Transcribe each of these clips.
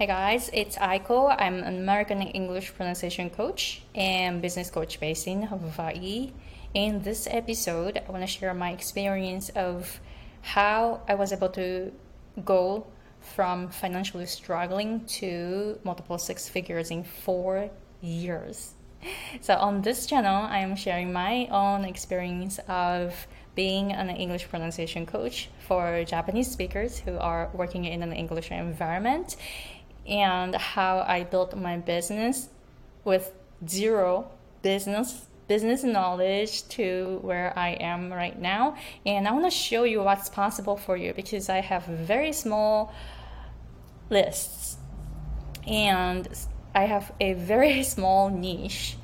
Hey guys, it's Aiko. I'm an American English pronunciation coach and business coach based in Hawaii. In this episode, I want to share my experience of how I was able to go from financially struggling to multiple six figures in four years. So, on this channel, I am sharing my own experience of being an English pronunciation coach for Japanese speakers who are working in an English environment and how I built my business with zero business business knowledge to where I am right now. And I want to show you what's possible for you because I have very small lists and I have a very small niche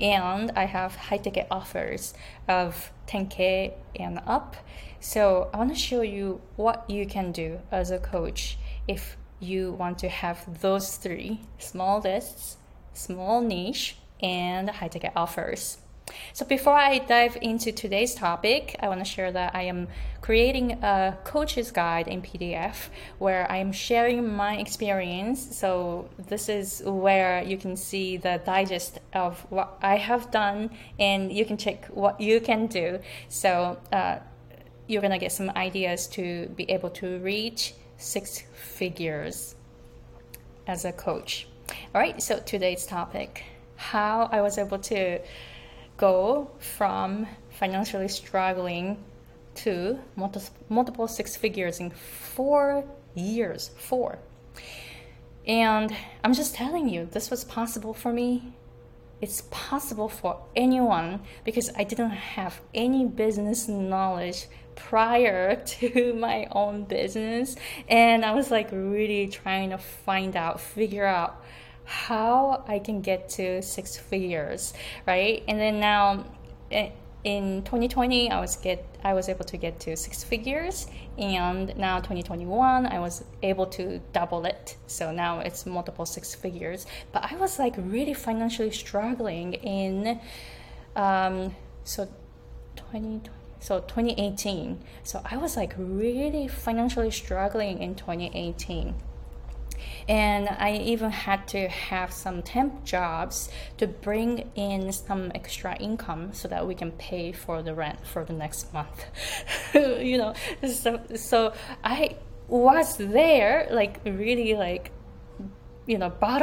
and I have high ticket offers of 10k and up. So I want to show you what you can do as a coach if you want to have those three small lists, small niche, and high ticket offers. So before I dive into today's topic, I want to share that I am creating a coach's guide in PDF where I am sharing my experience. So this is where you can see the digest of what I have done and you can check what you can do. So uh, you're going to get some ideas to be able to reach six figures as a coach. All right, so today's topic how I was able to go from financially struggling to multiple six figures in four years. Four. And I'm just telling you, this was possible for me. It's possible for anyone because I didn't have any business knowledge prior to my own business. And I was like really trying to find out, figure out how I can get to six figures, right? And then now in 2020 I was get I was able to get to six figures and now 2021 I was able to double it so now it's multiple six figures but I was like really financially struggling in um, so 2020 so 2018 so i was like really financially struggling in 2018 and I even had to have some temp jobs to bring in some extra income so that we can pay for the rent for the next month. you know, so so I was there like really like you know part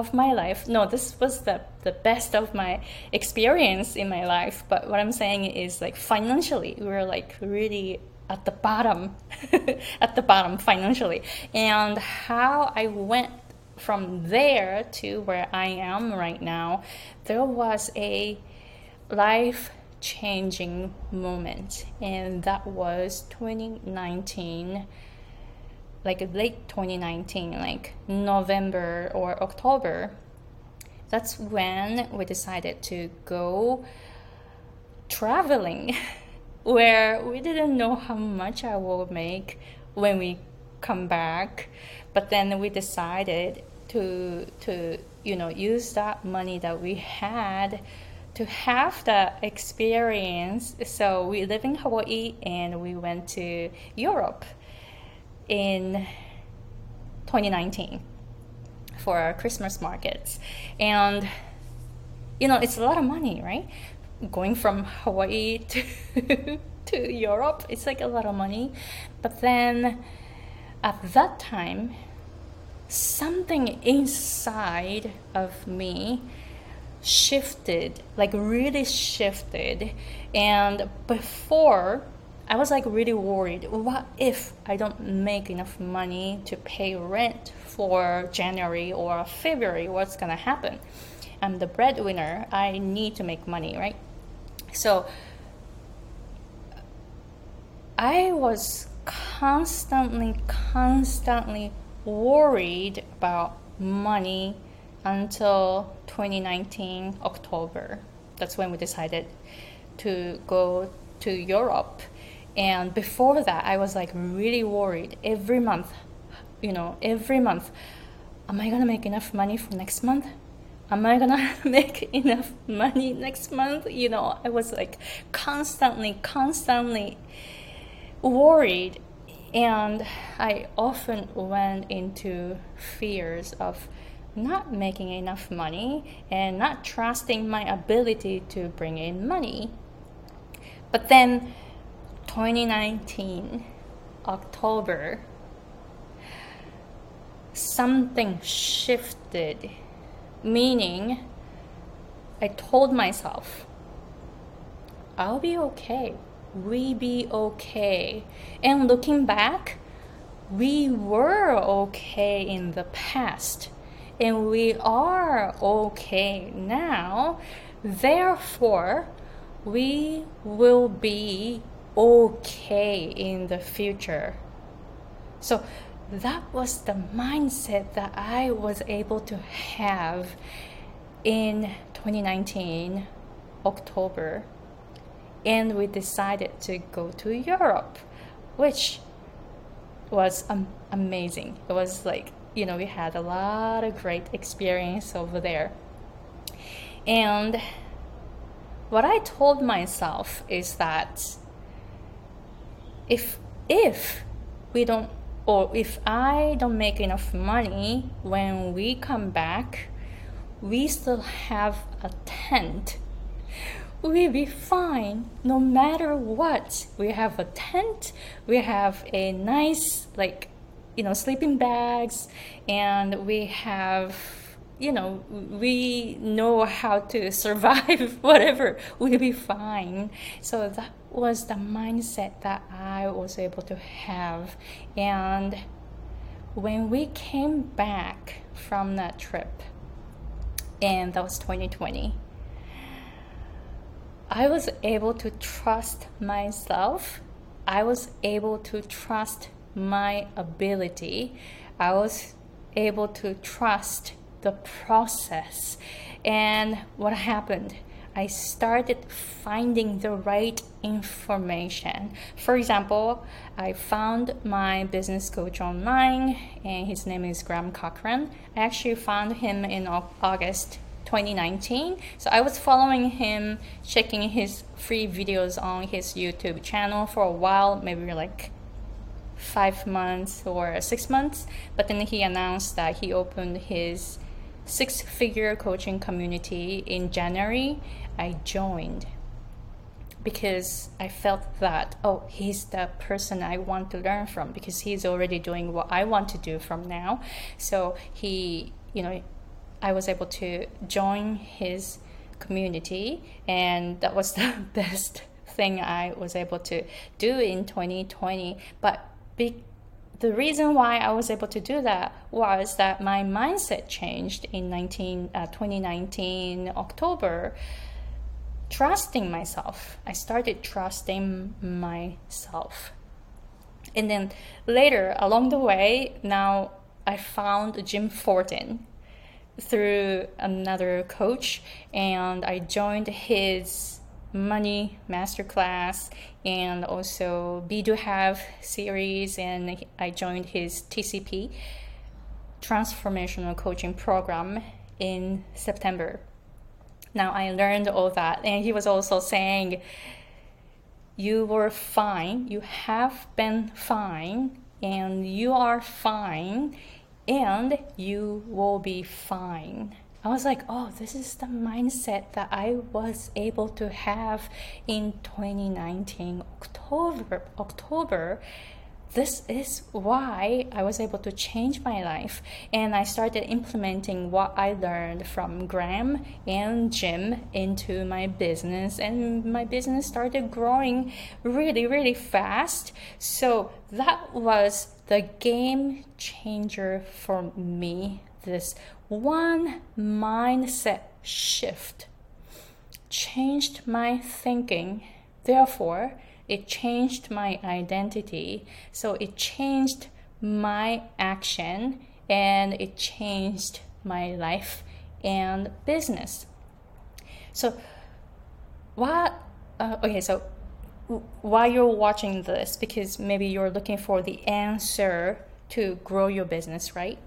of my, life no this was the the best of my experience in my life but what i'm saying is like financially we were like really at the bottom, at the bottom financially. And how I went from there to where I am right now, there was a life changing moment, and that was 2019 like late 2019 like november or october that's when we decided to go traveling where we didn't know how much I will make when we come back, but then we decided to to you know use that money that we had to have the experience. So we live in Hawaii and we went to Europe in 2019 for our Christmas markets. And you know, it's a lot of money, right? going from Hawaii to to Europe, it's like a lot of money. But then at that time, something inside of me shifted, like really shifted. And before, I was like really worried what if I don't make enough money to pay rent for January or February? What's gonna happen? I'm the breadwinner, I need to make money, right? So I was constantly, constantly worried about money until 2019 October. That's when we decided to go to Europe. And before that, I was like really worried every month, you know, every month. Am I gonna make enough money for next month? am I gonna make enough money next month? You know, I was like constantly, constantly worried. And I often went into fears of not making enough money and not trusting my ability to bring in money. But then 2019 October something shifted. Meaning I told myself I'll be okay. We be okay. And looking back we were okay in the past. And we are okay now. Therefore, we will be okay in the future. So that was the mindset that I was able to have in 2019 October and we decided to go to Europe which was um, amazing it was like you know, we had a lot of great experience over there. And what I told myself is that if if we don't or if I don't make enough money when we come back, we still have a tent. We'll be fine no matter what. We have a tent, we have a nice like you know sleeping bags and we have you know we know how to survive whatever we'll be fine. So that was the mindset that i was able to have. And when we came back from that trip and that was 2020 i was able to trust myself. I was able to trust my ability, I was able to trust the process. And what happened? I started finding the right information. For example, I found my business coach online, and his name is Graham Cochran. I actually found him in August 2019. So I was following him, checking his free videos on his YouTube channel for a while, maybe like five months or six months. But then he announced that he opened his six figure coaching community in January. I joined because I felt that, oh, he's the person I want to learn from because he's already doing what I want to do from now. So he, you know, I was able to join his community, and that was the best thing I was able to do in 2020. But be- the reason why I was able to do that was that my mindset changed in 19, uh, 2019 October. Trusting myself, I started trusting myself. And then later, along the way, now I found Jim Fortin through another coach, and I joined his money masterclass and also Be Do Have series and I joined his TCP transformational coaching program in September. Now I learned all that and he was also saying you were fine, you have been fine and you are fine and you will be fine. I was like, oh, this is the mindset that I was able to have in 2019 October. October. This is why I was able to change my life, and I started implementing what I learned from Graham and Jim into my business, and my business started growing really, really fast. So that was the game changer for me this one mindset shift changed my thinking. Therefore, it changed my identity. So it changed my action and it changed my life and business. So, what? Uh, okay, so while you're watching this, because maybe you're looking for the answer to grow your business, right?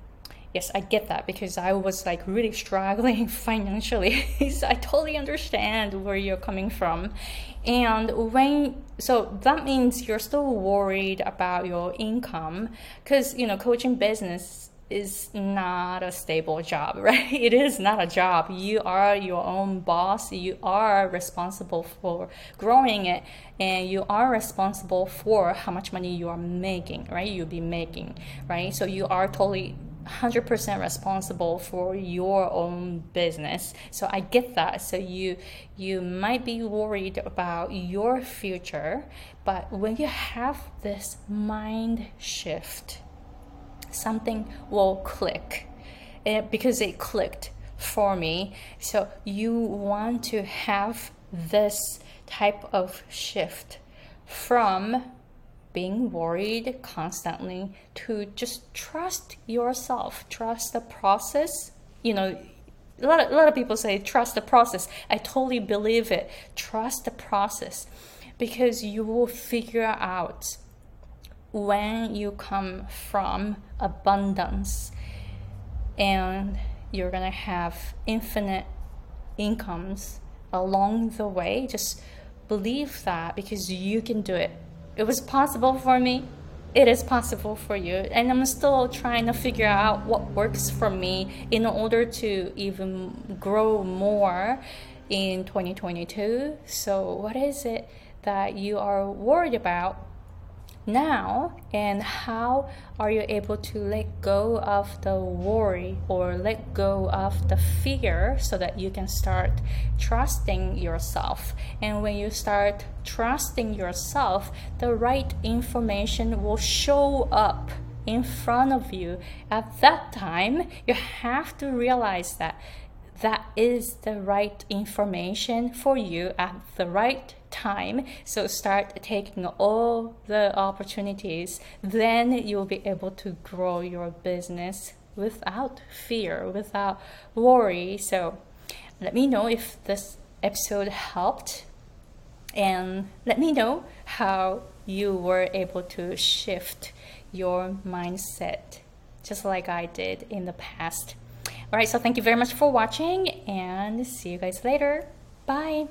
Yes, I get that because I was like really struggling financially. so I totally understand where you're coming from. And when, so that means you're still worried about your income because, you know, coaching business is not a stable job, right? It is not a job. You are your own boss. You are responsible for growing it and you are responsible for how much money you are making, right? You'll be making, right? So you are totally 100% responsible for your own business. So i get that. So you you might be worried about your future but when you have this mind shift something will click. It, because it clicked for me. So you want to have this type of shift from being worried constantly to just trust yourself, trust the process. You know, a lot of, a lot of people say trust the process. I totally believe it. Trust the process because you will figure out when you come from abundance and you're going to have infinite incomes along the way. Just believe that because you can do it it was possible for me it is possible for you. And i'm still trying to figure out what works for me in order to even grow more in 2022 so what is it that you are worried about now and how are you able to let go of the worry or let go of the fear so that you can start trusting yourself? And when you start trusting yourself the right information will show up in front of you. At that time you have to realize that that is the right information for you at the right time. So start taking all the opportunities. Then you'll be able to grow your business without fear, without worry. So let me know if this episode helped and let me know how you were able to shift your mindset just like I did in the past. All right, so thank you very much for watching and see you guys later. Bye.